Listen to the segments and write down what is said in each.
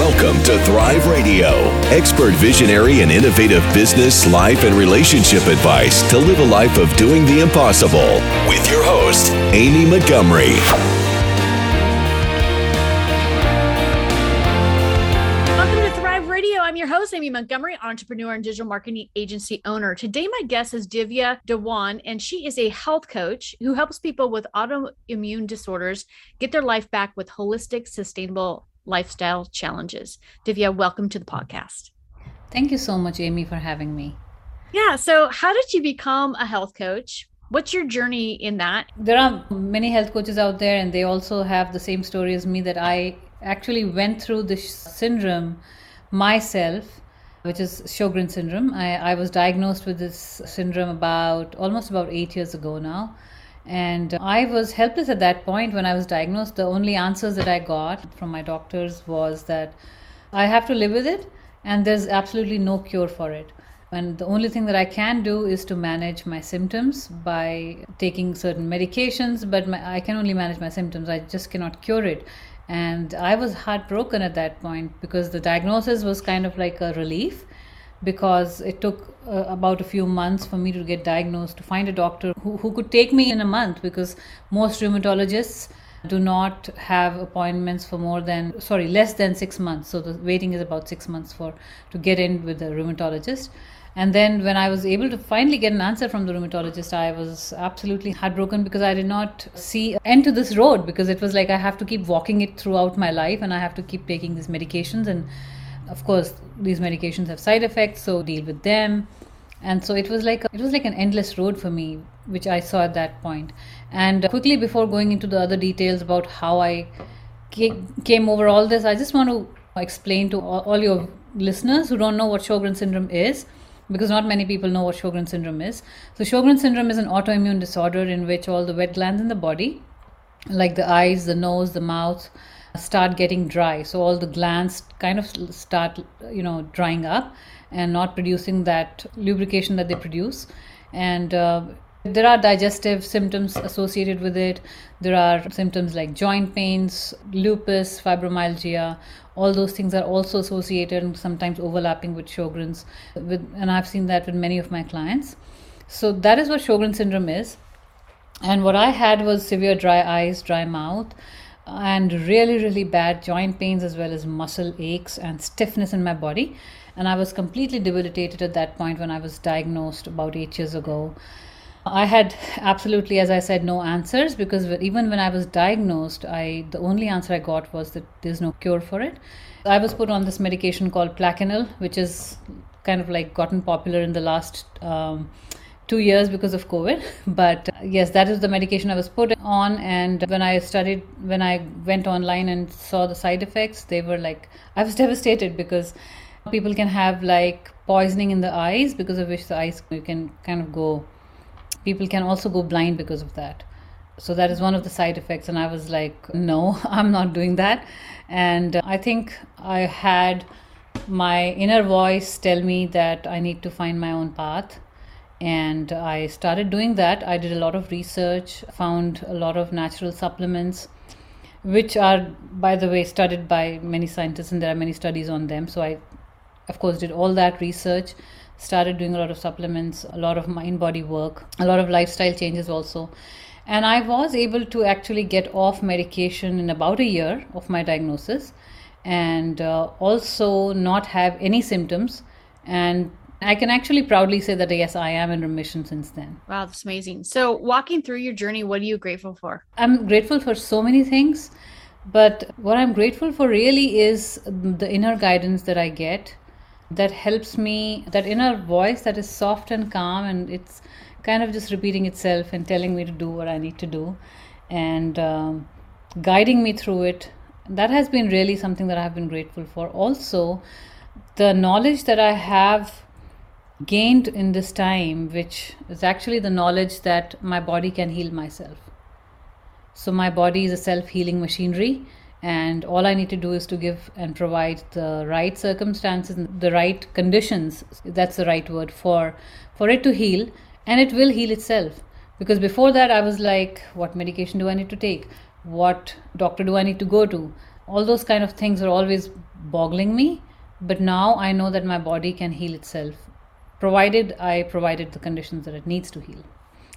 Welcome to Thrive Radio, expert visionary and innovative business, life, and relationship advice to live a life of doing the impossible. With your host, Amy Montgomery. Welcome to Thrive Radio. I'm your host, Amy Montgomery, entrepreneur and digital marketing agency owner. Today, my guest is Divya Dewan, and she is a health coach who helps people with autoimmune disorders get their life back with holistic, sustainable lifestyle challenges. Divya, welcome to the podcast. Thank you so much, Amy, for having me. Yeah. So, how did you become a health coach? What's your journey in that? There are many health coaches out there, and they also have the same story as me that I actually went through this syndrome myself, which is Sjogren syndrome. I, I was diagnosed with this syndrome about almost about eight years ago now. And I was helpless at that point when I was diagnosed. The only answers that I got from my doctors was that I have to live with it and there's absolutely no cure for it. And the only thing that I can do is to manage my symptoms by taking certain medications, but my, I can only manage my symptoms. I just cannot cure it. And I was heartbroken at that point because the diagnosis was kind of like a relief because it took uh, about a few months for me to get diagnosed to find a doctor who, who could take me in a month because most rheumatologists do not have appointments for more than sorry less than six months. So the waiting is about six months for to get in with the rheumatologist. And then when i was able to finally get an answer from the rheumatologist i was absolutely heartbroken because i did not see end to this road because it was like i have to keep walking it throughout my life and i have to keep taking these medications and of course these medications have side effects so deal with them and so it was like a, it was like an endless road for me which i saw at that point. and quickly before going into the other details about how i came over all this i just want to explain to all your listeners who don't know what sjogren syndrome is because not many people know what sjogren syndrome is so sjogren syndrome is an autoimmune disorder in which all the wet glands in the body like the eyes the nose the mouth start getting dry. So all the glands kind of start you know drying up and not producing that lubrication that they produce. And uh, there are digestive symptoms associated with it. There are symptoms like joint pains lupus fibromyalgia. All those things are also associated and sometimes overlapping with sjogren's with and i've seen that with many of my clients. So that is what sjogren syndrome is. And what i had was severe dry eyes dry mouth and really, really bad joint pains as well as muscle aches and stiffness in my body. And I was completely debilitated at that point when I was diagnosed about eight years ago. I had absolutely, as I said, no answers because even when I was diagnosed, I the only answer I got was that there's no cure for it. I was put on this medication called Plaquenil, which is kind of like gotten popular in the last um, two years because of COVID. But uh, yes, that is the medication I was put on. And when I studied, when I went online and saw the side effects, they were like, I was devastated because people can have like poisoning in the eyes because of which the eyes you can kind of go. People can also go blind because of that. So that is one of the side effects. And I was like, no, I'm not doing that. And uh, I think I had my inner voice tell me that I need to find my own path and I started doing that. I did a lot of research, found a lot of natural supplements, which are, by the way, studied by many scientists, and there are many studies on them. So I, of course, did all that research, started doing a lot of supplements, a lot of mind body work, a lot of lifestyle changes also. And I was able to actually get off medication in about a year of my diagnosis and uh, also not have any symptoms and I can actually proudly say that yes, I am in remission since then. Wow, that's amazing. So, walking through your journey, what are you grateful for? I'm grateful for so many things, but what I'm grateful for really is the inner guidance that I get that helps me, that inner voice that is soft and calm, and it's kind of just repeating itself and telling me to do what I need to do and um, guiding me through it. That has been really something that I've been grateful for. Also, the knowledge that I have gained in this time, which is actually the knowledge that my body can heal myself. So, my body is a self healing machinery, and all I need to do is to give and provide the right circumstances, the right conditions that's the right word for, for it to heal, and it will heal itself. Because before that, I was like, what medication do I need to take? What doctor do I need to go to? All those kind of things are always boggling me. But now I know that my body can heal itself, provided I provided the conditions that it needs to heal.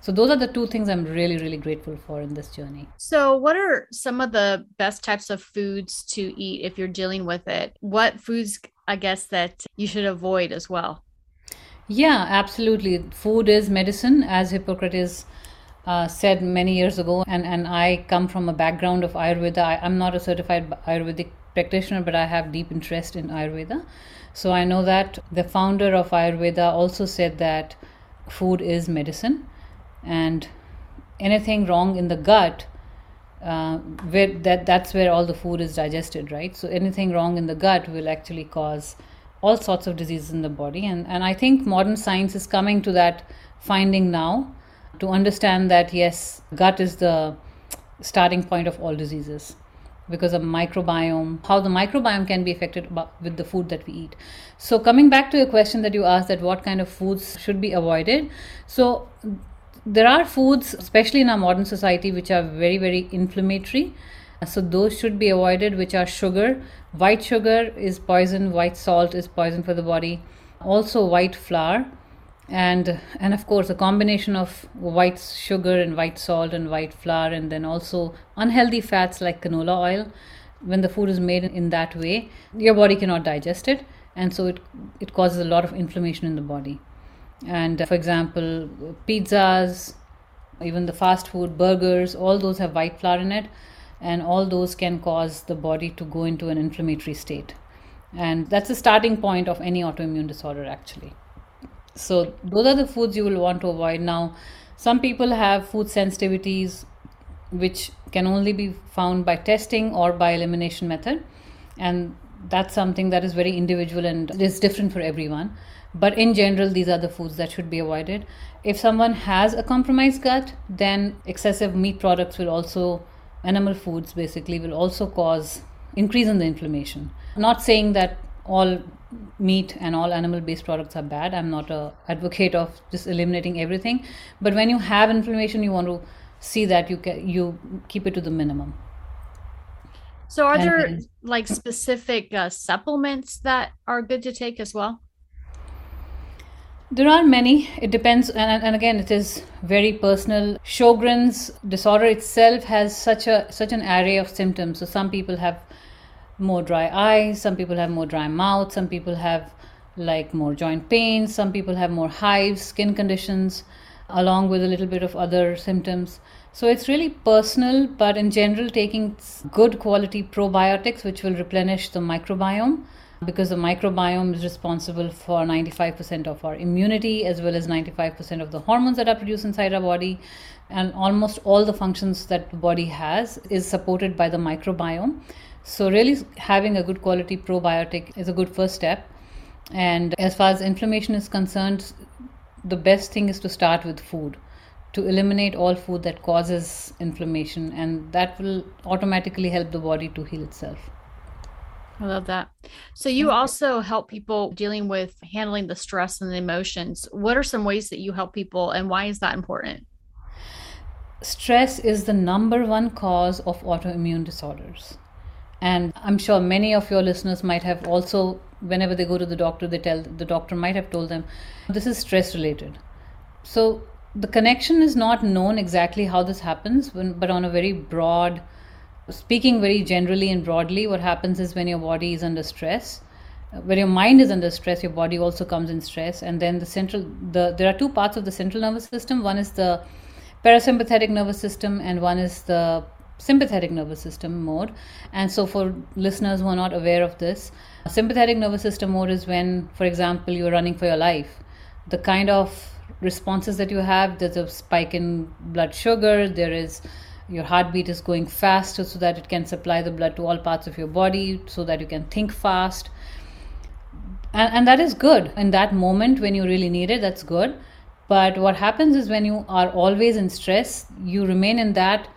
So those are the two things I'm really, really grateful for in this journey. So, what are some of the best types of foods to eat if you're dealing with it? What foods, I guess, that you should avoid as well? Yeah, absolutely. Food is medicine, as Hippocrates uh, said many years ago. And, and I come from a background of Ayurveda. I, I'm not a certified Ayurvedic practitioner, but I have deep interest in Ayurveda. So I know that the founder of Ayurveda also said that food is medicine, and anything wrong in the gut, uh, where that that's where all the food is digested, right? So anything wrong in the gut will actually cause all sorts of diseases in the body, and and I think modern science is coming to that finding now to understand that yes, gut is the starting point of all diseases because of microbiome, how the microbiome can be affected with the food that we eat. So, coming back to a question that you asked, that what kind of foods should be avoided. So, there are foods, especially in our modern society, which are very, very inflammatory. So, those should be avoided, which are sugar. White sugar is poison, white salt is poison for the body. Also, white flour and and of course a combination of white sugar and white salt and white flour and then also unhealthy fats like canola oil. When the food is made in that way your body cannot digest it. And so it it causes a lot of inflammation in the body. And for example pizzas even the fast food burgers all those have white flour in it. And all those can cause the body to go into an inflammatory state. And that's the starting point of any autoimmune disorder actually so those are the foods you will want to avoid. Now, some people have food sensitivities which can only be found by testing or by elimination method. And that's something that is very individual and is different for everyone. But in general these are the foods that should be avoided. If someone has a compromised gut then excessive meat products will also animal foods basically will also cause increase in the inflammation. Not saying that all meat and all animal based products are bad. I'm not a advocate of just eliminating everything. But when you have inflammation you want to see that you can you keep it to the minimum. So are and there then, like specific uh, supplements that are good to take as well? There are many. It depends and, and again it is very personal. Sjogren's disorder itself has such a such an array of symptoms. So some people have more dry eyes some people have more dry mouth some people have like more joint pain some people have more hives skin conditions along with a little bit of other symptoms. So it's really personal but in general taking good quality probiotics which will replenish the microbiome because the microbiome is responsible for 95% of our immunity as well as 95% of the hormones that are produced inside our body. And almost all the functions that the body has is supported by the microbiome so, really having a good quality probiotic is a good first step. And as far as inflammation is concerned, the best thing is to start with food to eliminate all food that causes inflammation, and that will automatically help the body to heal itself. I love that. So, you also help people dealing with handling the stress and the emotions. What are some ways that you help people, and why is that important? Stress is the number one cause of autoimmune disorders. And I'm sure many of your listeners might have also, whenever they go to the doctor, they tell the doctor might have told them this is stress related. So the connection is not known exactly how this happens, but on a very broad, speaking very generally and broadly, what happens is when your body is under stress, uh, when your mind is under stress, your body also comes in stress, and then the central, the there are two parts of the central nervous system. One is the parasympathetic nervous system, and one is the sympathetic nervous system mode. And so, for listeners who are not aware of this, sympathetic nervous system mode is when, for example, you're running for your life. The kind of responses that you have there's a spike in blood sugar, there is your heartbeat is going faster so that it can supply the blood to all parts of your body so that you can think fast. And, and that is good in that moment when you really need it, that's good. But what happens is when you are always in stress, you remain in that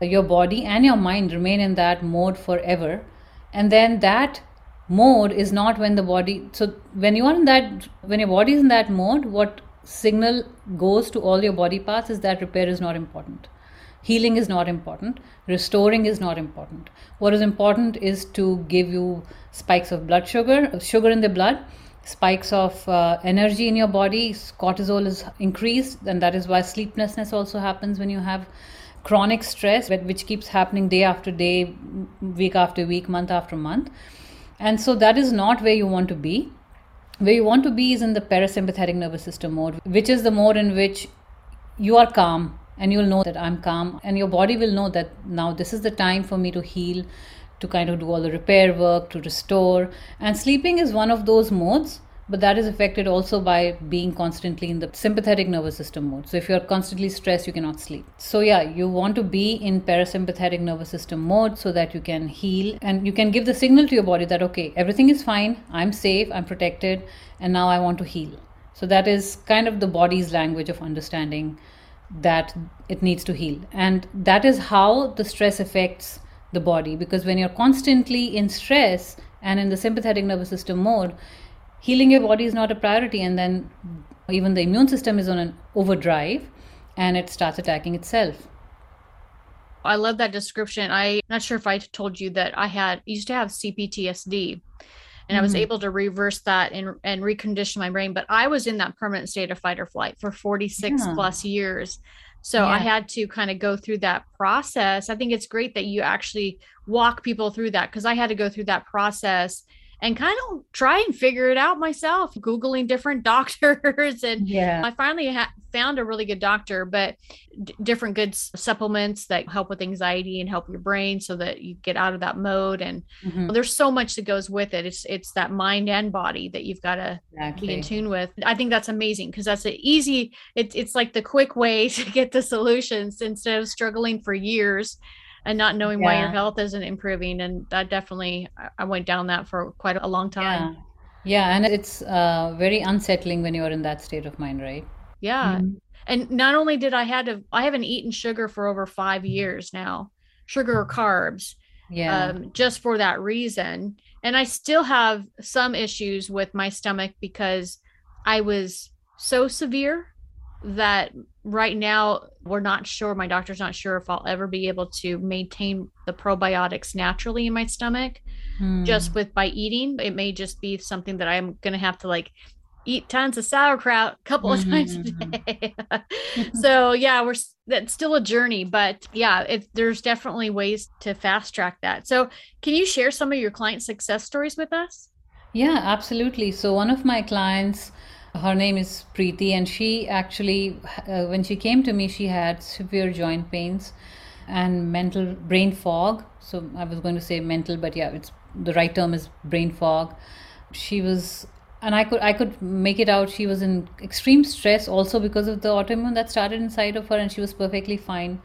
your body and your mind remain in that mode forever. And then that mode is not when the body so when you are in that when your body is in that mode what signal goes to all your body parts is that repair is not important. Healing is not important. Restoring is not important. What is important is to give you spikes of blood sugar sugar in the blood spikes of uh, energy in your body. Cortisol is increased and that is why sleeplessness also happens when you have chronic stress which keeps happening day after day week after week month after month. And so that is not where you want to be. Where you want to be is in the parasympathetic nervous system mode which is the mode in which you are calm and you'll know that I'm calm. And your body will know that now this is the time for me to heal to kind of do all the repair work to restore. And sleeping is one of those modes but that is affected also by being constantly in the sympathetic nervous system mode. So if you're constantly stressed you cannot sleep. So yeah you want to be in parasympathetic nervous system mode so that you can heal and you can give the signal to your body that okay everything is fine i'm safe i'm protected and now i want to heal. So that is kind of the body's language of understanding that it needs to heal. And that is how the stress affects the body because when you're constantly in stress and in the sympathetic nervous system mode, healing your body is not a priority. And then even the immune system is on an overdrive and it starts attacking itself. I love that description. I'm not sure if I told you that I had used to have CPTSD and I was mm-hmm. able to reverse that and and recondition my brain. But I was in that permanent state of fight or flight for 46 yeah. plus years. So yeah. I had to kind of go through that process. I think it's great that you actually walk people through that because I had to go through that process and kind of try and figure it out myself, Googling different doctors. And yeah, I finally ha- found a really good doctor, but d- different good supplements that help with anxiety and help your brain so that you get out of that mode. And mm-hmm. well, there's so much that goes with it. It's, it's that mind and body that you've got to exactly. be in tune with. I think that's amazing because that's an easy, it's, it's like the quick way to get the solutions instead of struggling for years and not knowing yeah. why your health isn't improving and that definitely i went down that for quite a long time. Yeah, yeah and it's uh, very unsettling when you're in that state of mind right? Yeah. Mm-hmm. and not only did i had to i haven't eaten sugar for over five years now sugar or carbs yeah. um, just for that reason. And i still have some issues with my stomach because i was so severe that right now we're not sure my doctor's not sure if i'll ever be able to maintain the probiotics naturally in my stomach hmm. just with by eating. It may just be something that i'm gonna have to like eat tons of sauerkraut a couple of mm-hmm. times a day. So yeah we're that's still a journey but yeah it, there's definitely ways to fast track that. So can you share some of your client success stories with us? Yeah absolutely. So one of my clients her name is Preeti, and she actually, uh, when she came to me, she had severe joint pains and mental brain fog. So I was going to say mental, but yeah, it's the right term is brain fog. She was, and I could I could make it out. She was in extreme stress also because of the autoimmune that started inside of her, and she was perfectly fine,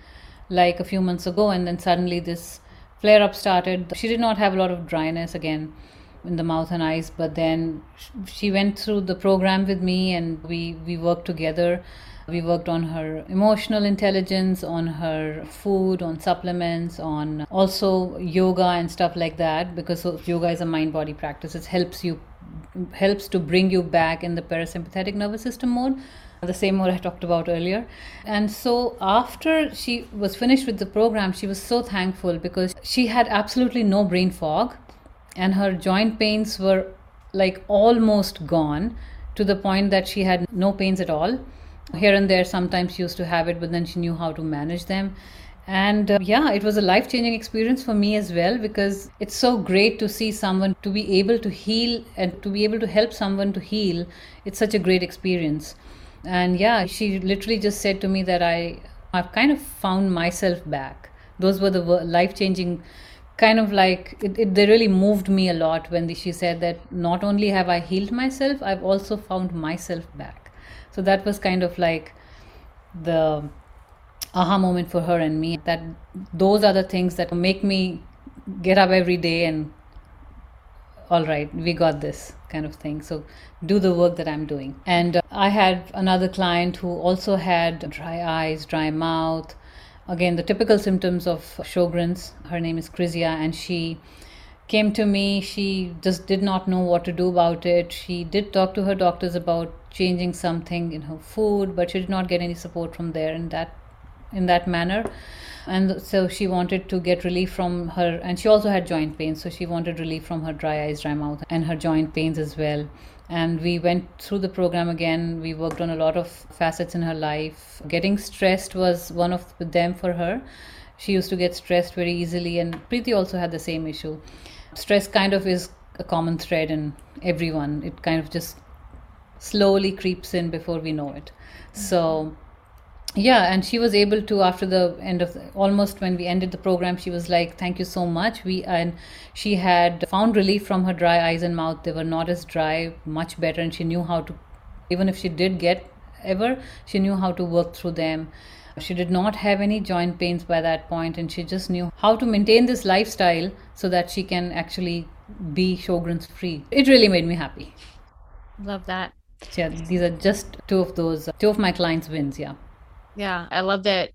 like a few months ago, and then suddenly this flare up started. She did not have a lot of dryness again in the mouth and eyes but then she went through the program with me and we we worked together. We worked on her emotional intelligence on her food on supplements on also yoga and stuff like that because yoga is a mind body practice. It helps you helps to bring you back in the parasympathetic nervous system mode the same mode I talked about earlier. And so after she was finished with the program, she was so thankful because she had absolutely no brain fog and her joint pains were like almost gone to the point that she had no pains at all. Here and there, sometimes she used to have it, but then she knew how to manage them. And uh, yeah, it was a life changing experience for me as well because it's so great to see someone to be able to heal and to be able to help someone to heal. It's such a great experience. And yeah, she literally just said to me that I, I've kind of found myself back. Those were the life changing kind of like it, it, they really moved me a lot when she said that not only have i healed myself i've also found myself back. So that was kind of like the aha moment for her and me that those are the things that make me get up every day and all right we got this kind of thing. So do the work that i'm doing. And uh, i had another client who also had dry eyes dry mouth again the typical symptoms of Sjogren's. Her name is Krizia, and she came to me. She just did not know what to do about it. She did talk to her doctors about changing something in her food, but she did not get any support from there, and that in that manner and so she wanted to get relief from her and she also had joint pains so she wanted relief from her dry eyes dry mouth and her joint pains as well and we went through the program again. We worked on a lot of facets in her life. Getting stressed was one of them for her. She used to get stressed very easily and preeti also had the same issue. Stress kind of is a common thread in everyone. It kind of just slowly creeps in before we know it. So yeah and she was able to after the end of the, almost when we ended the program she was like thank you so much. We and she had found relief from her dry eyes and mouth. They were not as dry much better and she knew how to even if she did get ever she knew how to work through them. She did not have any joint pains by that point and she just knew how to maintain this lifestyle so that she can actually be Sjogren's free. It really made me happy. Love that. Yeah these are just two of those two of my clients wins yeah yeah i love that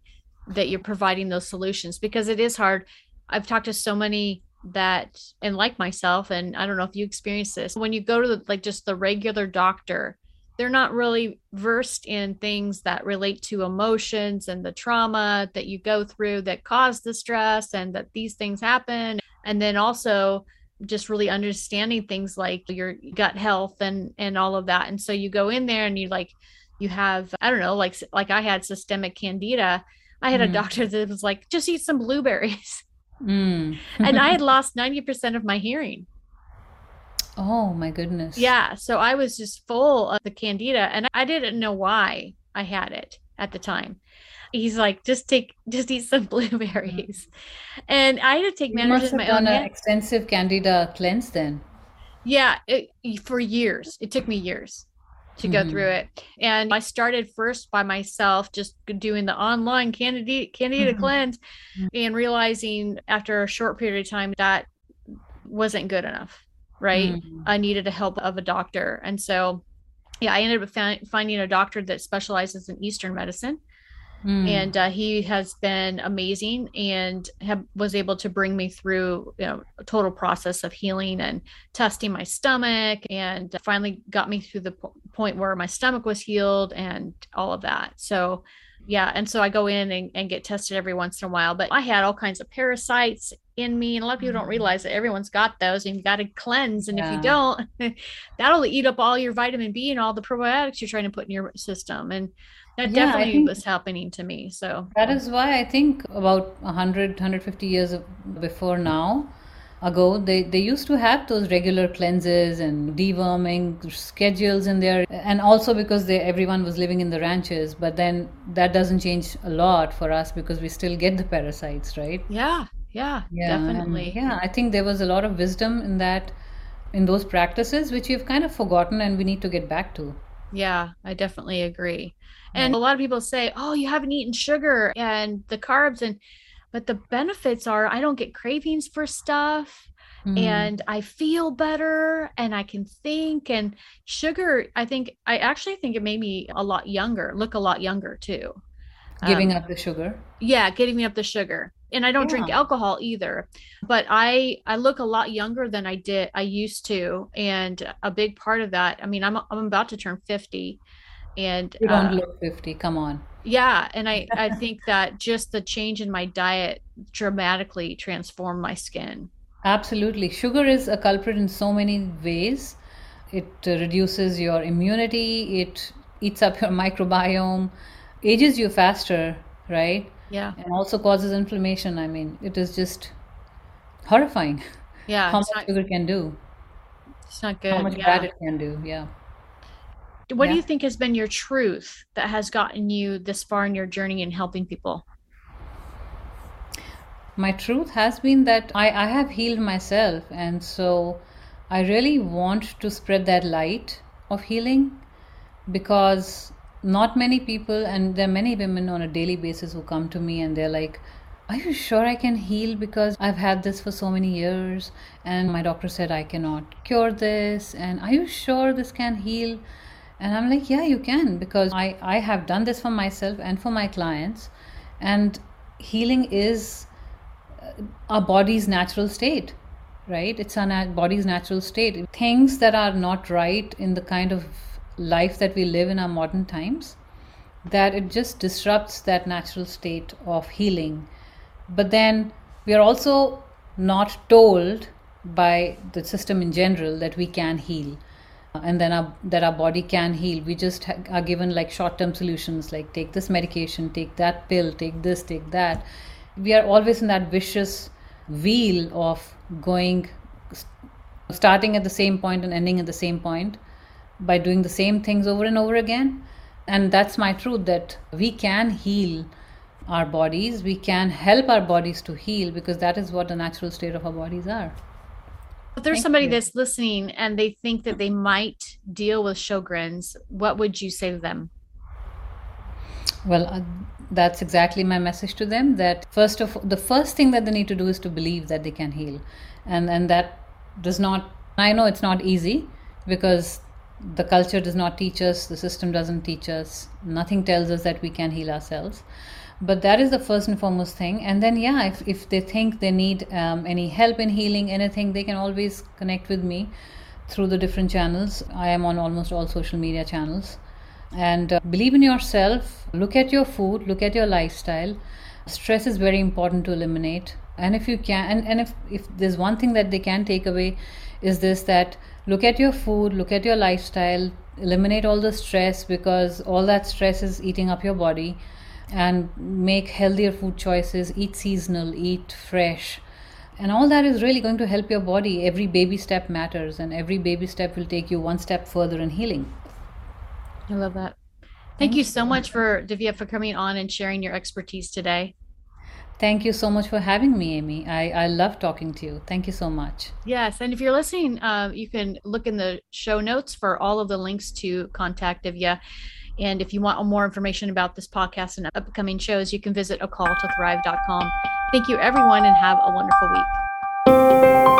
that you're providing those solutions because it is hard. I've talked to so many that and like myself and i don't know if you experience this when you go to the, like just the regular doctor they're not really versed in things that relate to emotions and the trauma that you go through that cause the stress and that these things happen. And then also just really understanding things like your gut health and and all of that. And so you go in there and you like you have i don't know like like i had systemic candida i had mm. a doctor that was like just eat some blueberries. Mm. and i had lost 90% of my hearing. Oh my goodness. Yeah so i was just full of the candida and i didn't know why i had it at the time. He's like just take just eat some blueberries. And i had to take management my own an extensive candida cleanse then. Yeah it, for years. It took me years to mm-hmm. go through it. And I started first by myself, just doing the online candida candida mm-hmm. cleanse mm-hmm. and realizing after a short period of time that wasn't good enough. Right. Mm-hmm. I needed the help of a doctor. And so, yeah, I ended up finding a doctor that specializes in Eastern medicine. Mm. And uh, he has been amazing and have, was able to bring me through you know, a total process of healing and testing my stomach and finally got me through the po- point where my stomach was healed and all of that. So, yeah. And so I go in and, and get tested every once in a while, but I had all kinds of parasites in me. And a lot of people don't mm. realize that everyone's got those and you've got to cleanse. And yeah. if you don't, that'll eat up all your vitamin B and all the probiotics you're trying to put in your system. And that yeah, definitely was happening to me so. That is why i think about 100 150 years before now ago they, they used to have those regular cleanses and deworming schedules in there and also because they everyone was living in the ranches but then that doesn't change a lot for us because we still get the parasites right? Yeah yeah, yeah definitely. yeah i think there was a lot of wisdom in that in those practices which we've kind of forgotten and we need to get back to. Yeah i definitely agree and a lot of people say, "Oh, you haven't eaten sugar and the carbs and but the benefits are I don't get cravings for stuff mm. and I feel better and I can think and sugar I think I actually think it made me a lot younger, look a lot younger too. Giving um, up the sugar? Yeah, giving up the sugar. And I don't yeah. drink alcohol either. But I I look a lot younger than I did I used to and a big part of that, I mean I'm I'm about to turn 50 and you don't uh, look 50 come on. Yeah and i i think that just the change in my diet dramatically transformed my skin. Absolutely. Sugar is a culprit in so many ways. It uh, reduces your immunity it eats up your microbiome ages you faster right? Yeah. And also causes inflammation. I mean it is just horrifying. Yeah how much not, sugar can do. It's not good how much yeah. bad it can do yeah what yeah. do you think has been your truth that has gotten you this far in your journey in helping people? My truth has been that I, I have healed myself and so i really want to spread that light of healing because not many people and there are many women on a daily basis who come to me and they're like are you sure I can heal? Because I've had this for so many years and my doctor said I cannot cure this and are you sure this can heal and i'm like yeah you can because i i have done this for myself and for my clients. And healing is uh, our body's natural state right? It's our body's natural state. Things that are not right in the kind of life that we live in our modern times that it just disrupts that natural state of healing. But then we are also not told by the system in general that we can heal and then our, that our body can heal. We just ha- are given like short term solutions like take this medication take that pill take this take that. We are always in that vicious wheel of going starting at the same point and ending at the same point by doing the same things over and over again. And that's my truth that we can heal our bodies. We can help our bodies to heal because that is what the natural state of our bodies are if there's Thank somebody you. that's listening and they think that they might deal with Sjogren's, what would you say to them? Well, uh, that's exactly my message to them. That first of the first thing that they need to do is to believe that they can heal, and and that does not. I know it's not easy because the culture does not teach us, the system doesn't teach us. Nothing tells us that we can heal ourselves but that is the first and foremost thing. And then yeah if, if they think they need um, any help in healing anything they can always connect with me through the different channels. I am on almost all social media channels. And uh, believe in yourself. Look at your food. Look at your lifestyle. Stress is very important to eliminate. And if you can and, and if, if there's one thing that they can take away is this that look at your food look at your lifestyle eliminate all the stress because all that stress is eating up your body and make healthier food choices, eat seasonal, eat fresh. And all that is really going to help your body. Every baby step matters, and every baby step will take you one step further in healing. I love that. Thank you so much for Divya for coming on and sharing your expertise today. Thank you so much for having me, Amy. I, I love talking to you. Thank you so much. Yes. And if you're listening, uh, you can look in the show notes for all of the links to contact Divya. And if you want more information about this podcast and upcoming shows, you can visit a call to thrive.com. Thank you, everyone, and have a wonderful week.